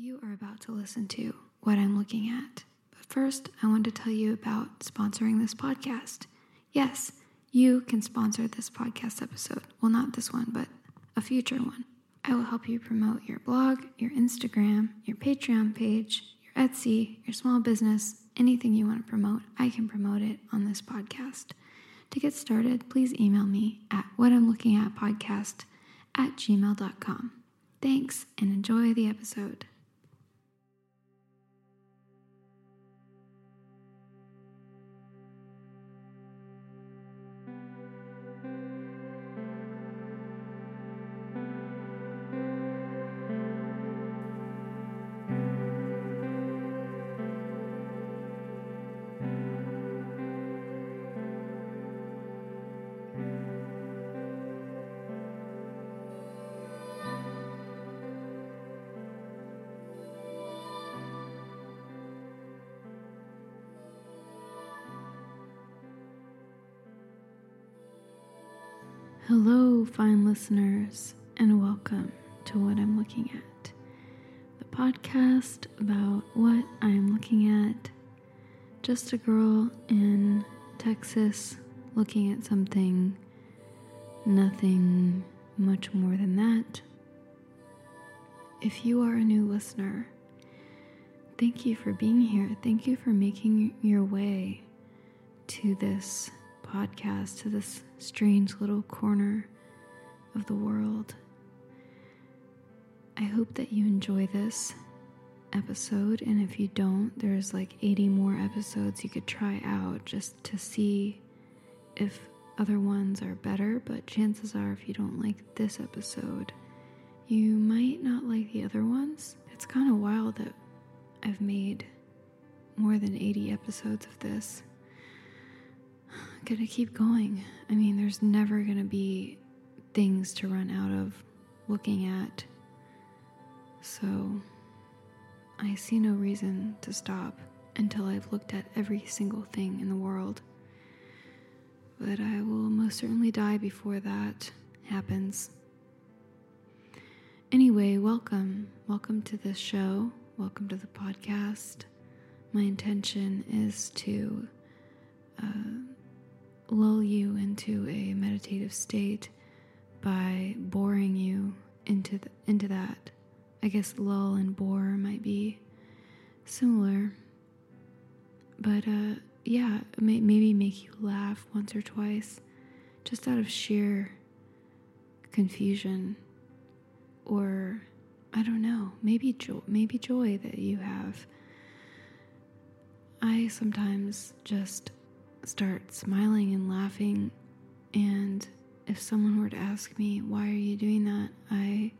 You are about to listen to what I'm looking at. But first, I want to tell you about sponsoring this podcast. Yes, you can sponsor this podcast episode. Well, not this one, but a future one. I will help you promote your blog, your Instagram, your Patreon page, your Etsy, your small business, anything you want to promote. I can promote it on this podcast. To get started, please email me at what I'm looking at podcast at gmail.com. Thanks and enjoy the episode. Hello, fine listeners, and welcome to What I'm Looking At, the podcast about what I'm looking at. Just a girl in Texas looking at something, nothing much more than that. If you are a new listener, thank you for being here. Thank you for making your way to this podcast, to this strange little corner of the world. I hope that you enjoy this episode, and if you don't, there's like 80 more episodes you could try out just to see if other ones are better. But chances are, if you don't like this episode, you might not like the other ones. It's kind of wild that I've made more than 80 episodes of this gonna keep going. I mean, there's never gonna be things to run out of looking at. So I see no reason to stop until I've looked at every single thing in the world. But I will most certainly die before that happens. Anyway, welcome. Welcome to this show. Welcome to the podcast. My intention is to uh, lull you into a meditative state by boring you into the, into that. I guess lull and bore might be similar, but uh, yeah, may, maybe make you laugh once or twice, just out of sheer confusion, or I don't know, maybe maybe joy that you have. I sometimes just start smiling and laughing. And if someone were to ask me, why are you doing that? I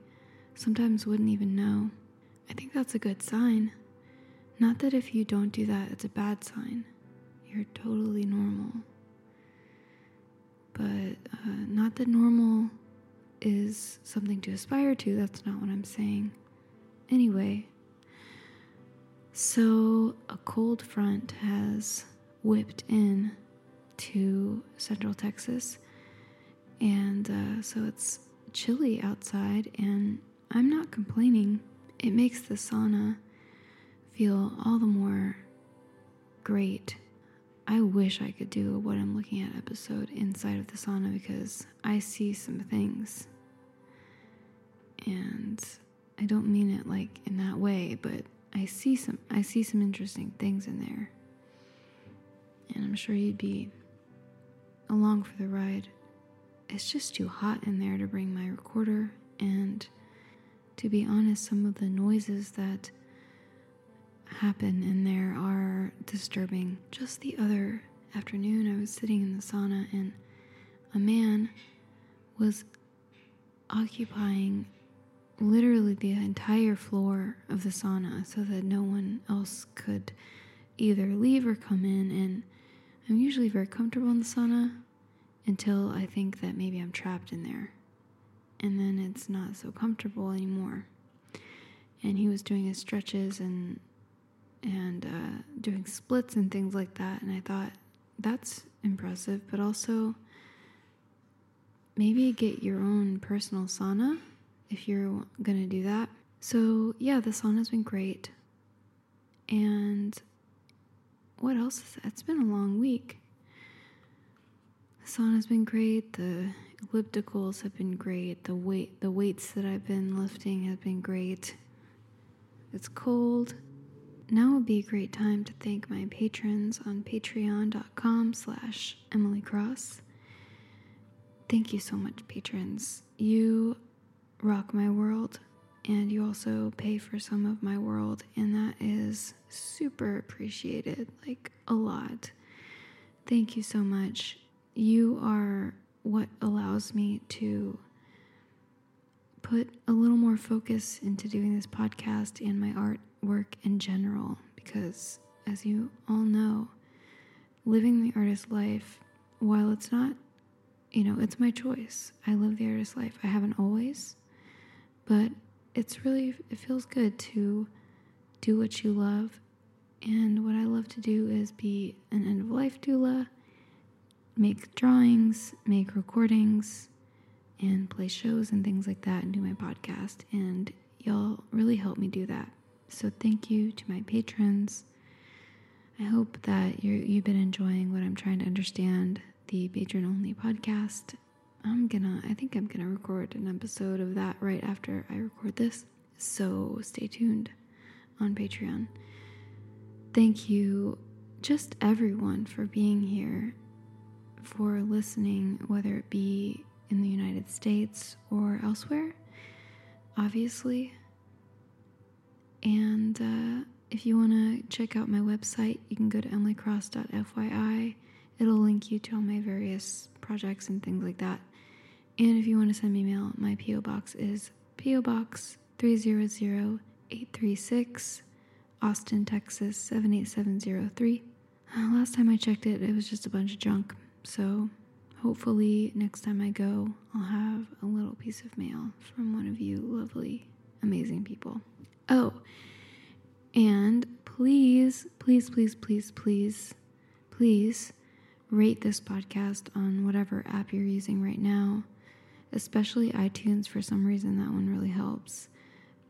sometimes wouldn't even know. I think that's a good sign. Not that if you don't do that, it's a bad sign. You're totally normal. But uh, not that normal is something to aspire to. That's not what I'm saying. Anyway, so a cold front has whipped in to central Texas. And uh, so it's chilly outside, and I'm not complaining. It makes the sauna feel all the more great. I wish I could do a What I'm Looking At episode inside of the sauna because I see some things. And I don't mean it like in that way, but I see some I see some interesting things in there and I'm sure you'd be along for the ride. It's just too hot in there to bring my recorder, and to be honest, some of the noises that happen in there are disturbing. Just the other afternoon, I was sitting in the sauna, and a man was occupying literally the entire floor of the sauna so that no one else could either leave or come in and I'm usually very comfortable in the sauna until I think that maybe I'm trapped in there. And then it's not so comfortable anymore. And he was doing his stretches and and uh, doing splits and things like that. And I thought that's impressive, but also maybe get your own personal sauna if you're gonna do that. So, yeah, the sauna's been great. And what else is that? It's been a long week. The sauna's been great. The ellipticals have been great. The weight the weights that I've been lifting have been great. It's cold. Now would be a great time to thank my patrons on patreon.com slash Emily Cross. Thank you so much, patrons. You rock my world and you also pay for some of my world, and that is super appreciated, like a lot. Thank you so much. You are what allows me to put a little more focus into doing this podcast and my artwork in general because, as you all know, living the artist life, while it's not, you know, it's my choice. I live the artist life. I haven't always, but it's really, it feels good to do what you love. And what I love to do is be an end of life doula, make drawings, make recordings, and play shows and things like that, and do my podcast. And y'all really help me do that. So thank you to my patrons. I hope that you you've been enjoying what I'm trying to understand the patron only podcast I'm gonna, I think I'm gonna record an episode of that right after I record this. So stay tuned on Patreon. Thank you, just everyone, for being here, for listening, whether it be in the United States or elsewhere, obviously. And uh, if you want to check out my website, you can go to emilycross.fyi. It'll link you to all my various projects and things like that. And if you want to send me mail, my P.O. Box is P.O. Box 300836, Austin, Texas 78703. Uh, last time I checked it, it was just a bunch of junk. So hopefully, next time I go, I'll have a little piece of mail from one of you lovely, amazing people. Oh, and please, please, please, please, please, please rate this podcast on whatever app you're using right now especially iTunes. For some reason, that one really helps.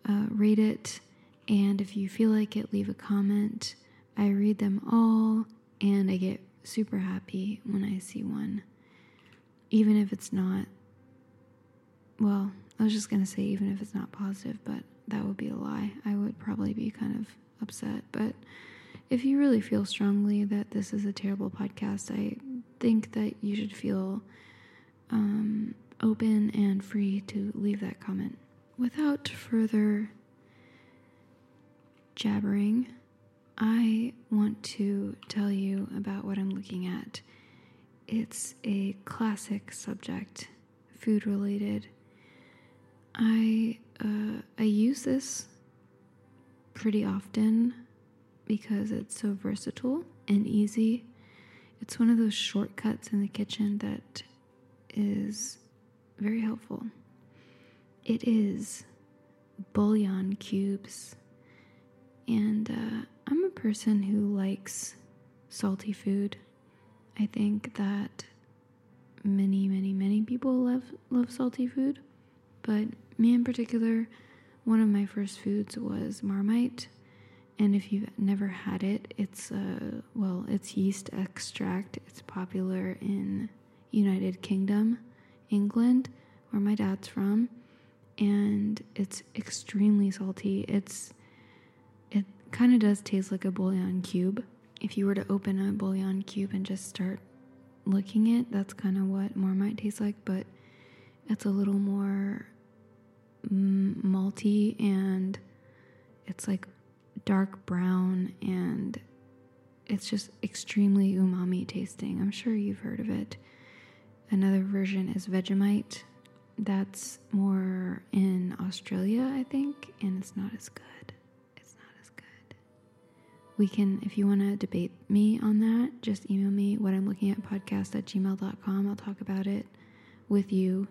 Uh, rate it, and if you feel like it, leave a comment. I read them all, and I get super happy when I see one, even if it's not. Well, I was just gonna say, even if it's not positive, but that would be a lie. I would probably be kind of upset. But if you really feel strongly that this is a terrible podcast, I think that you should feel um, open and free to leave that comment. Without further jabbering, I want to tell you about what I'm looking at. It's a classic subject, food related. I uh, I use this pretty often because it's so versatile and easy. It's one of those shortcuts in the kitchen that is very helpful. It is bouillon cubes, and uh, I'm a person who likes salty food. I think that many, many, many people love love salty food, but me in particular, one of my first foods was Marmite. And if you've never had it, it's uh well, it's yeast extract. It's popular in United Kingdom England, where my dad's from, and it's extremely salty. It's it kind of does taste like a bouillon cube. If you were to open a bouillon cube and just start licking it, that's kind of what Marmite tastes like, but it's a little more malty and it's like dark brown and it's just extremely umami tasting. I'm sure you've heard of it. Another version is Vegemite. That's more in Australia, I think, and it's not as good. It's not as good. We can, if you want to debate me on that, just email me what I'm looking at podcast at gmail.com. I'll talk about it with you.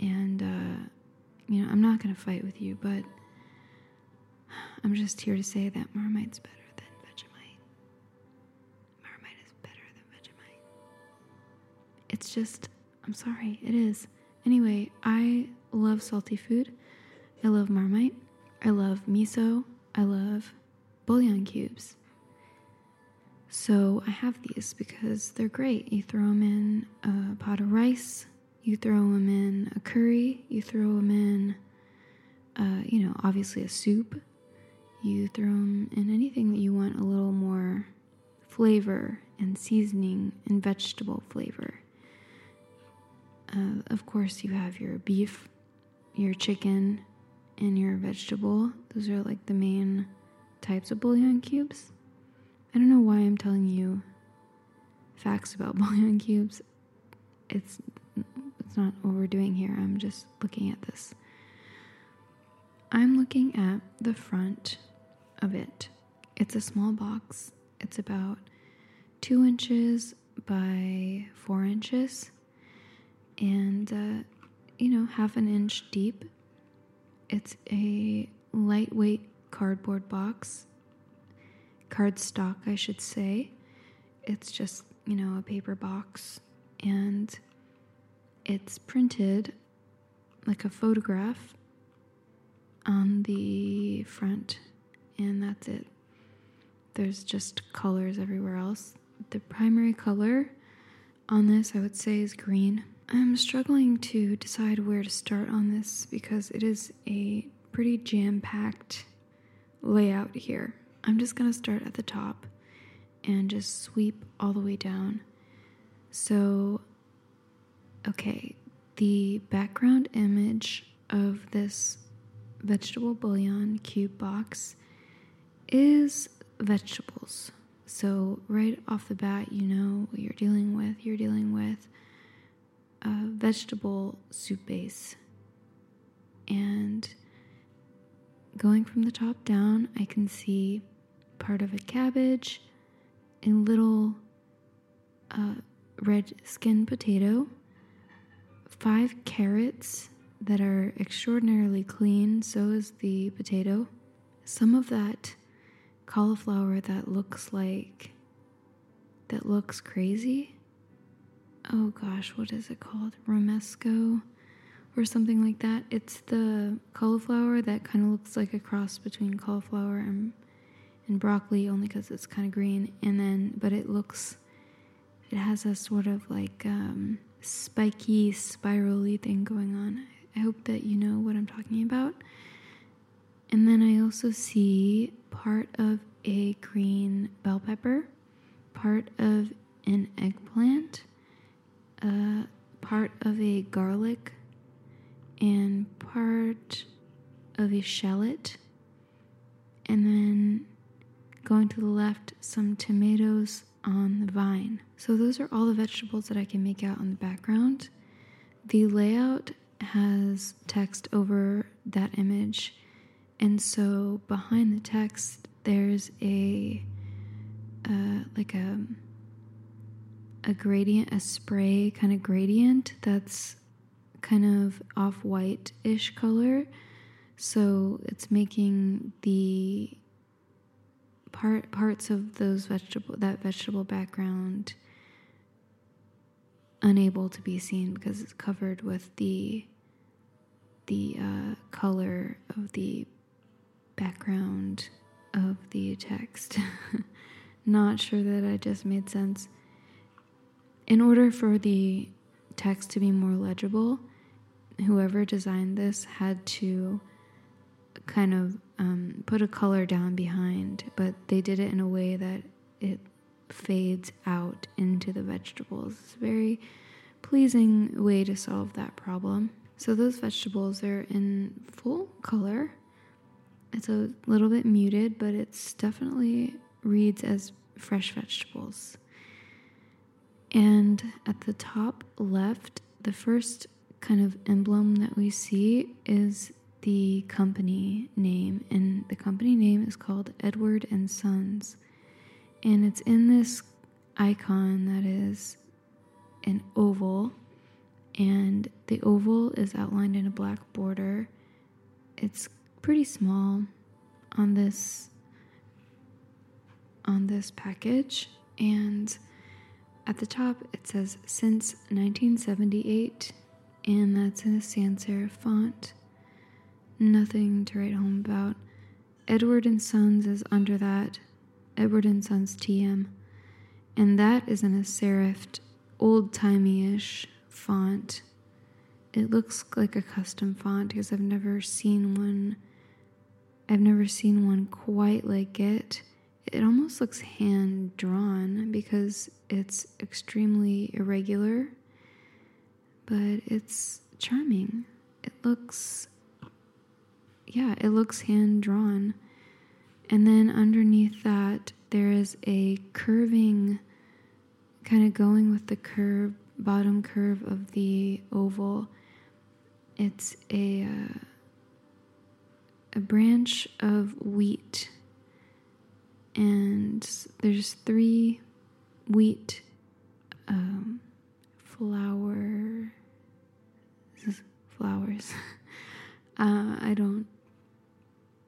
And, uh, you know, I'm not going to fight with you, but I'm just here to say that Marmite's better. It's just, I'm sorry, it is. Anyway, I love salty food. I love Marmite. I love miso. I love bouillon cubes. So I have these because they're great. You throw them in a pot of rice, you throw them in a curry, you throw them in, uh, you know, obviously a soup. You throw them in anything that you want a little more flavor and seasoning and vegetable flavor. Uh, of course, you have your beef, your chicken, and your vegetable. Those are like the main types of bouillon cubes. I don't know why I'm telling you facts about bouillon cubes. It's it's not what we're doing here. I'm just looking at this. I'm looking at the front of it. It's a small box. It's about two inches by four inches, and uh, you know, half an inch deep. It's a lightweight cardboard box cardstock, I should say. It's just, you know, a paper box and it's printed like a photograph on the front, and that's it. There's just colors everywhere else. The primary color on this, I would say, is green. I'm struggling to decide where to start on this because it is a pretty jam packed layout here. I'm just going to start at the top and just sweep all the way down. So, okay, the background image of this vegetable bouillon cube box is vegetables. So, right off the bat, you know what you're dealing with. You're dealing with a vegetable soup base. And going from the top down, I can see part of a cabbage, a little uh, red skin potato, five carrots that are extraordinarily clean, so is the potato. Some of that cauliflower that looks like that looks crazy. Oh gosh, what is it called? Romesco or something like that. It's the cauliflower that kind of looks like a cross between cauliflower and and broccoli only because it's kind of green. And then, but it looks, it has a sort of like um, spiky, spirally thing going on. I hope that you know what I'm talking about. And then I also see part of a green bell pepper, part of an eggplant, uh, part of a garlic, and part of a shallot. And then Going to the left, some tomatoes on the vine. So, those are all the vegetables that I can make out on the background. The layout has text over that image, and so behind the text, there's a uh, like a a gradient, a spray kind of gradient that's kind of off white ish color. So it's making the part parts of those vegetable that vegetable background unable to be seen because it's covered with the the uh, color of the background of the text. Not sure that I just made sense. In order for the text to be more legible, whoever designed this had to kind of um, put a color down behind, but they did it in a way that it fades out into the vegetables. It's a very pleasing way to solve that problem. So those vegetables are in full color. It's a little bit muted, but it's definitely reads as fresh vegetables. And at the top left, the first kind of emblem that we see is the company name, and the company name is called Edward and Sons. And it's in this icon that is an oval, and the oval is outlined in a black border. It's pretty small on this on this package and at the top it says since 1978 and that's in a sans serif font nothing to write home about. Edward and Sons is under that. Edward and Sons TM. And that is in a serifed, old timey ish font. It looks like a custom font because I've never seen one. I've never seen one quite like it. It almost looks hand drawn because it's extremely irregular, but it's charming. It looks, yeah, it looks hand drawn. And then underneath that, there is a curving, kind of going with the curve, bottom curve of the oval. It's a uh, a branch of wheat, and there's three wheat um, flower flowers. uh, I don't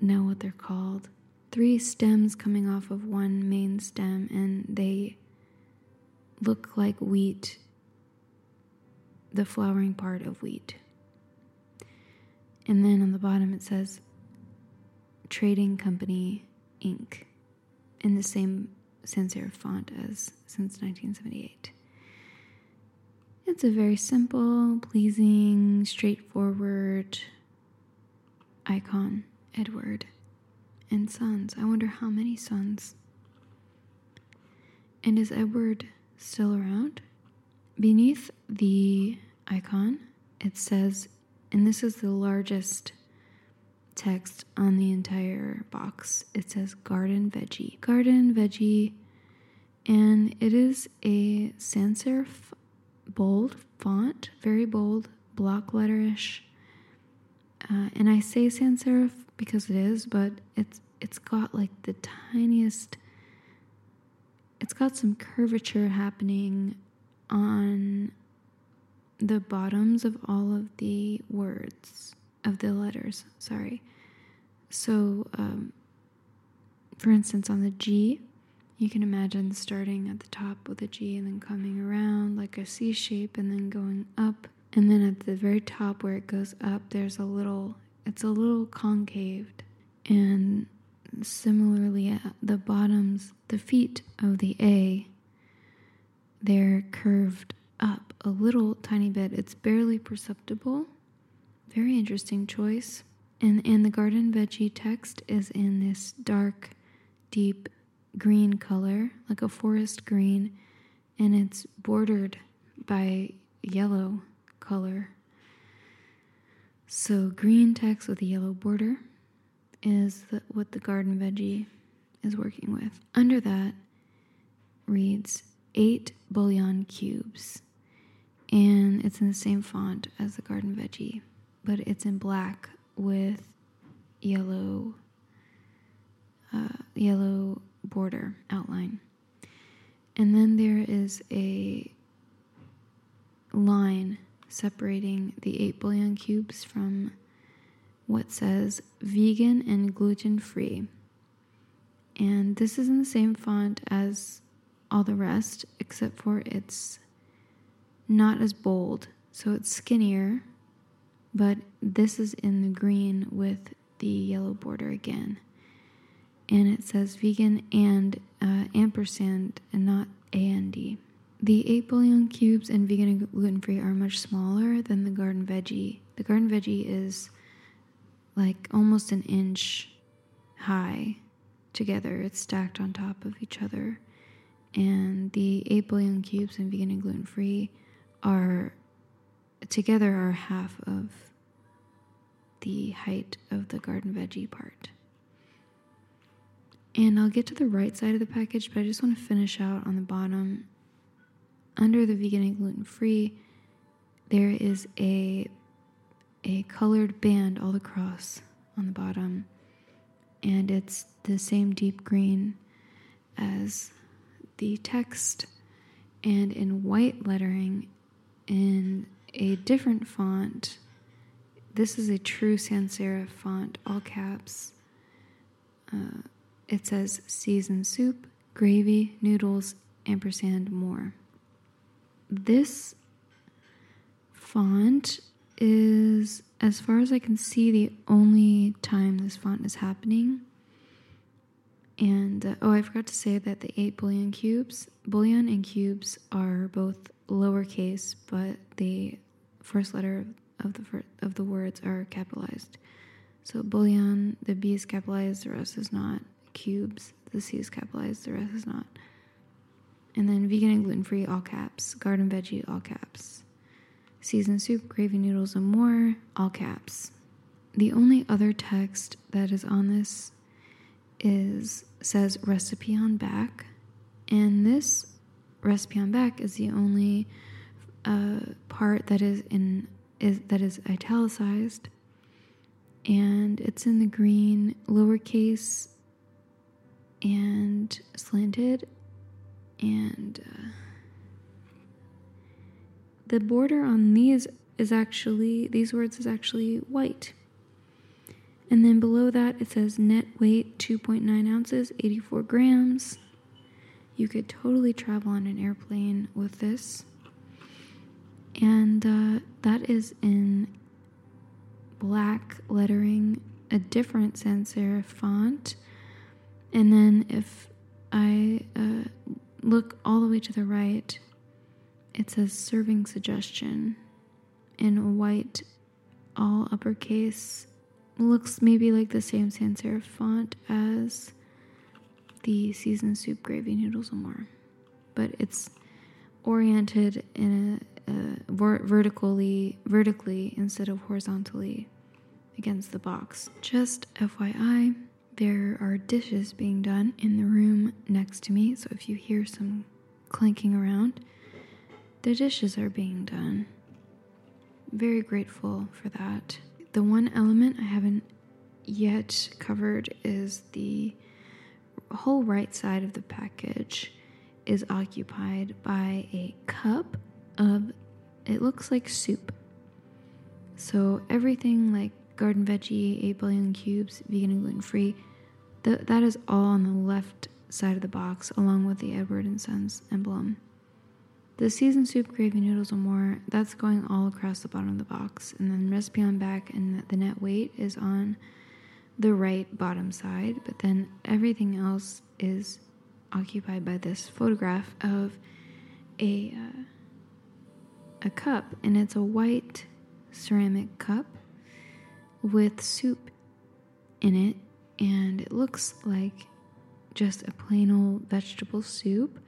know what they're called. Three stems coming off of one main stem, and they look like wheat, the flowering part of wheat. And then on the bottom it says Trading Company Inc. in the same sans serif font as since 1978. It's a very simple, pleasing, straightforward icon, Edward. And sons. I wonder how many sons. And is Edward still around? Beneath the icon, it says, and this is the largest text on the entire box. It says garden veggie. Garden veggie, and it is a sans serif bold font, very bold, block letterish. Uh, and I say sans serif because it is, but it's it's got like the tiniest. It's got some curvature happening on the bottoms of all of the words of the letters. Sorry. So, um, for instance, on the G, you can imagine starting at the top with a G and then coming around like a C shape and then going up. And then at the very top where it goes up, there's a little, it's a little concaved. And similarly, at the bottoms, the feet of the A, they're curved up a little tiny bit. It's barely perceptible. Very interesting choice. And, and the garden veggie text is in this dark, deep green color, like a forest green, and it's bordered by yellow color. So, green text with a yellow border is the, what the garden veggie is working with. Under that reads eight bouillon cubes, and it's in the same font as the garden veggie, but it's in black with yellow, uh, yellow border outline. And then there is a line separating the 8 bouillon cubes from what says vegan and gluten free. And this is in the same font as all the rest, except for it's not as bold. So it's skinnier, but this is in the green with the yellow border again and it says vegan and uh, ampersand and not A-N-D. The 8 bouillon cubes and vegan and gluten free are much smaller than the garden veggie. The garden veggie is like almost an inch high together, it's stacked on top of each other. And the 8 bouillon cubes and vegan and gluten free are together are half of the height of the garden veggie part. And I'll get to the right side of the package, but I just want to finish out on the bottom. Under the vegan and gluten free, there is a a colored band all across on the bottom, and it's the same deep green as the text, and in white lettering in a different font. This is a true sans serif font, all caps. Uh, it says season soup, gravy, noodles, ampersand, more. This font is, as far as I can see, the only time this font is happening. And uh, oh, I forgot to say that the eight bullion cubes, bullion and cubes are both lowercase, but the first letter of the fir- of the words are capitalized. So bullion, the B is capitalized, the rest is not. Cubes, the C is capitalized, the rest is not. And then vegan and gluten free, all caps. Garden veggie, all caps. Seasoned soup, gravy noodles, and more, all caps. The only other text that is on this is says recipe on back, and this recipe on back is the only part that is in is that is italicized, and it's in the green lowercase and slanted, and uh, the border on these is actually these words is actually white. And then below that, it says net weight 2.9 ounces, 84 grams. You could totally travel on an airplane with this. And uh, that is in black lettering, a different sans serif font. And then if I uh, look all the way to the right, it says serving suggestion in white, all uppercase looks maybe like the same sans serif font as the seasoned soup gravy noodles and more, but it's oriented in a, Uh, ver- vertically vertically instead of horizontally against the box. Just FYI, there are dishes being done in the room next to me, so if you hear some clanking around, the dishes are being done. Very grateful for that. The one element I haven't yet covered is the whole right side of the package is occupied by a cup of it looks like soup. So everything like garden veggie, 8 bouillon cubes, vegan and gluten free, th- that is all on the left side of the box along with the Edward and Sons emblem. The seasoned soup, gravy noodles, and more, that's going all across the bottom of the box. And then recipe on back and the net weight is on the right bottom side. But then everything else is occupied by this photograph of a, uh, a cup. And it's a white ceramic cup with soup in it. And it looks like just a plain old vegetable soup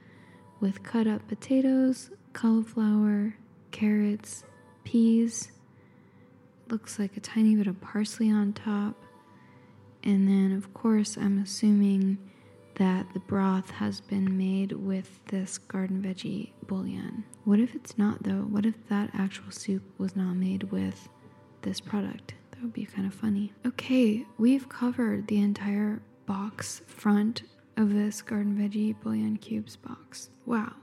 with cut up potatoes, cauliflower, carrots, peas. Looks like a tiny bit of parsley on top. And then, of course, I'm assuming that the broth has been made with this garden veggie bouillon. What if it's not, though? What if that actual soup was not made with this product? That would be kind of funny. Okay, we've covered the entire box front of this garden veggie bouillon cubes box. Wow,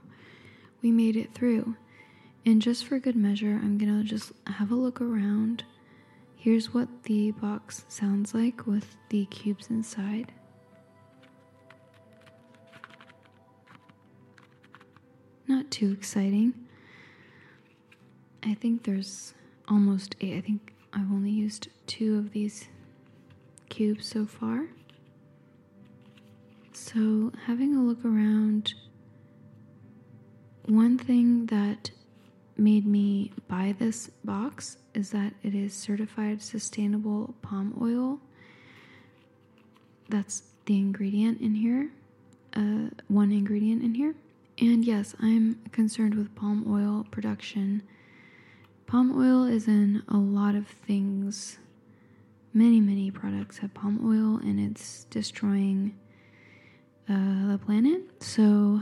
we made it through. And just for good measure, I'm gonna just have a look around. Here's what the box sounds like with the cubes inside. Not too exciting. I think there's almost eight. I think I've only used two of these cubes so far. So, having a look around, one thing that made me buy this box is that it is certified sustainable palm oil. That's the ingredient in here, uh, one ingredient in here. And yes, I'm concerned with palm oil production. Palm oil is in a lot of things. Many, many products have palm oil, and it's destroying uh, the planet. So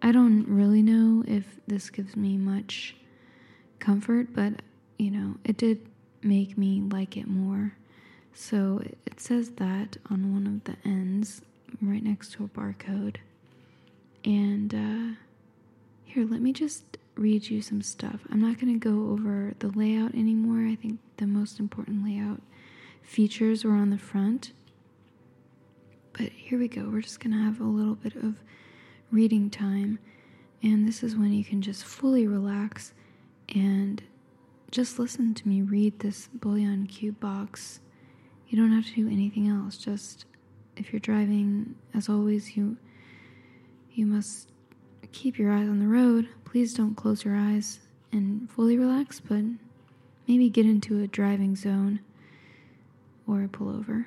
I don't really know if this gives me much comfort, but you know, it did make me like it more. So it says that on one of the ends, right next to a barcode. And uh, here, let me just read you some stuff. I'm not going to go over the layout anymore. I think the most important layout features were on the front. But here we go. We're just going to have a little bit of reading time. And this is when you can just fully relax and just listen to me read this Bullion Cube box. You don't have to do anything else. Just if you're driving, as always, you you must keep your eyes on the road. Please don't close your eyes and fully relax, but maybe get into a driving zone or pull over.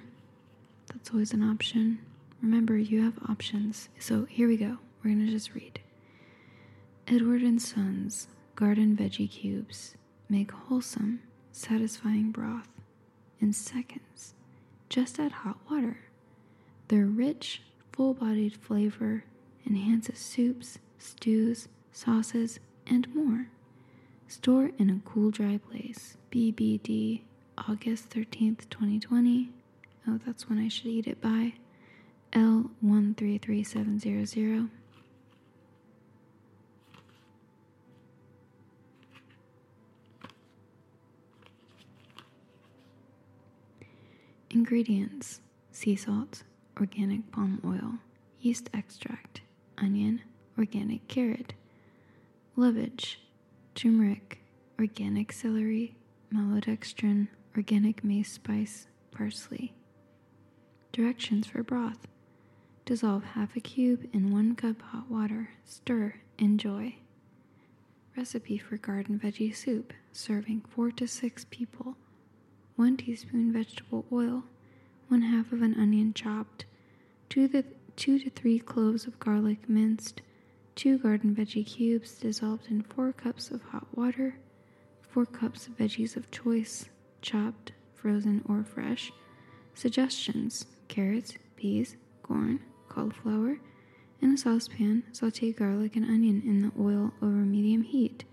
That's always an option. Remember, you have options. So here we go. We're going to just read. Edward and Sons Garden Veggie Cubes make wholesome, satisfying broth in seconds. Just add hot water. Their rich, full bodied flavor enhances soups, stews, sauces, and more. Store in a cool, dry place. BBD, August 13th, 2020. Oh, that's when I should eat it by. L133700. Ingredients sea salt, organic palm oil, yeast extract, onion, organic carrot, lovage, turmeric, organic celery, maltodextrin, organic mace spice, parsley. Directions for broth Dissolve half a cube in one cup hot water. Stir. Enjoy. Recipe for garden veggie soup, serving 4 to 6 people. 1 teaspoon vegetable oil, 1 half of an onion chopped, 2 to, 2 to 3 cloves of garlic minced, 2 garden veggie cubes dissolved in 4 cups of hot water, 4 cups of veggies of choice, chopped, frozen, or fresh. Suggestions carrots, peas, corn, cauliflower. In a saucepan, saute garlic and onion in the oil over medium heat.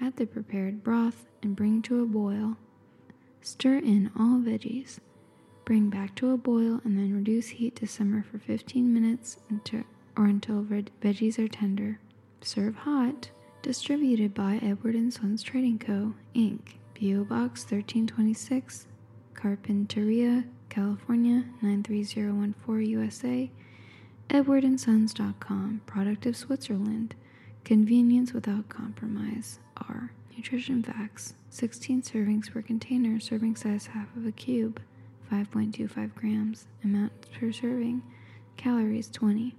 Add the prepared broth and bring to a boil. Stir in all veggies. Bring back to a boil and then reduce heat to simmer for 15 minutes or until veggies are tender. Serve hot. Distributed by Edward & Sons Trading Co., Inc., P.O. Box 1326, Carpinteria, California 93014 USA EdwardandSons.com, product of Switzerland. Convenience without compromise. R. Nutrition facts 16 servings per container, serving size half of a cube, 5.25 grams. Amount per serving, calories 20.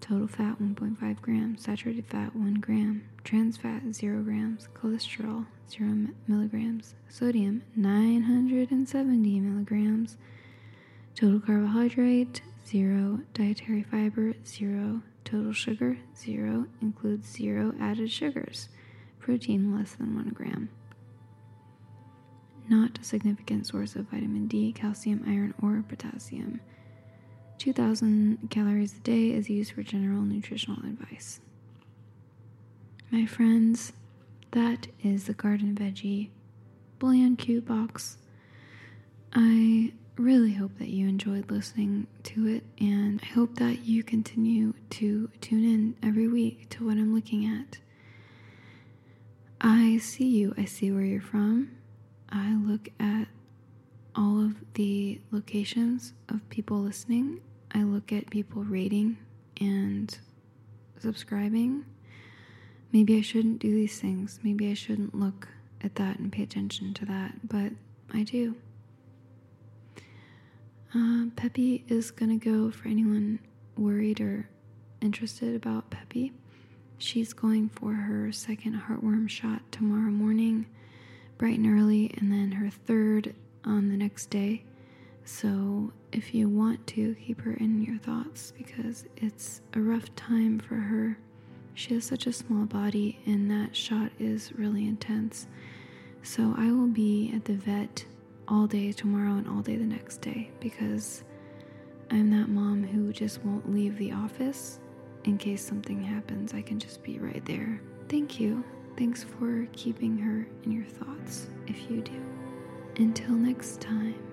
Total fat 1.5 grams, saturated fat 1 gram, trans fat 0 grams, cholesterol 0 milligrams, sodium 970 milligrams, total carbohydrate zero dietary fiber, zero total sugar, zero includes zero added sugars, protein less than one gram. Not a significant source of vitamin D, calcium, iron, or potassium. 2,000 calories a day is used for general nutritional advice. My friends, that is the Garden Veggie Bullion Cube box. I really hope that you enjoyed listening to it, and I hope that you continue to tune in every week to what I'm looking at. I see you, I see where you're from. I look at all of the locations of people listening. I look at people rating and subscribing. Maybe I shouldn't do these things. Maybe I shouldn't look at that and pay attention to that, but I do. Uh, Peppy is gonna go for anyone worried or interested about Peppy. She's going for her second heartworm shot tomorrow morning, bright and early, and then her third on the next day. So, if you want to, keep her in your thoughts because it's a rough time for her. She has such a small body, and that shot is really intense. So, I will be at the vet all day tomorrow and all day the next day because I'm that mom who just won't leave the office in case something happens. I can just be right there. Thank you. Thanks for keeping her in your thoughts if you do. Until next time.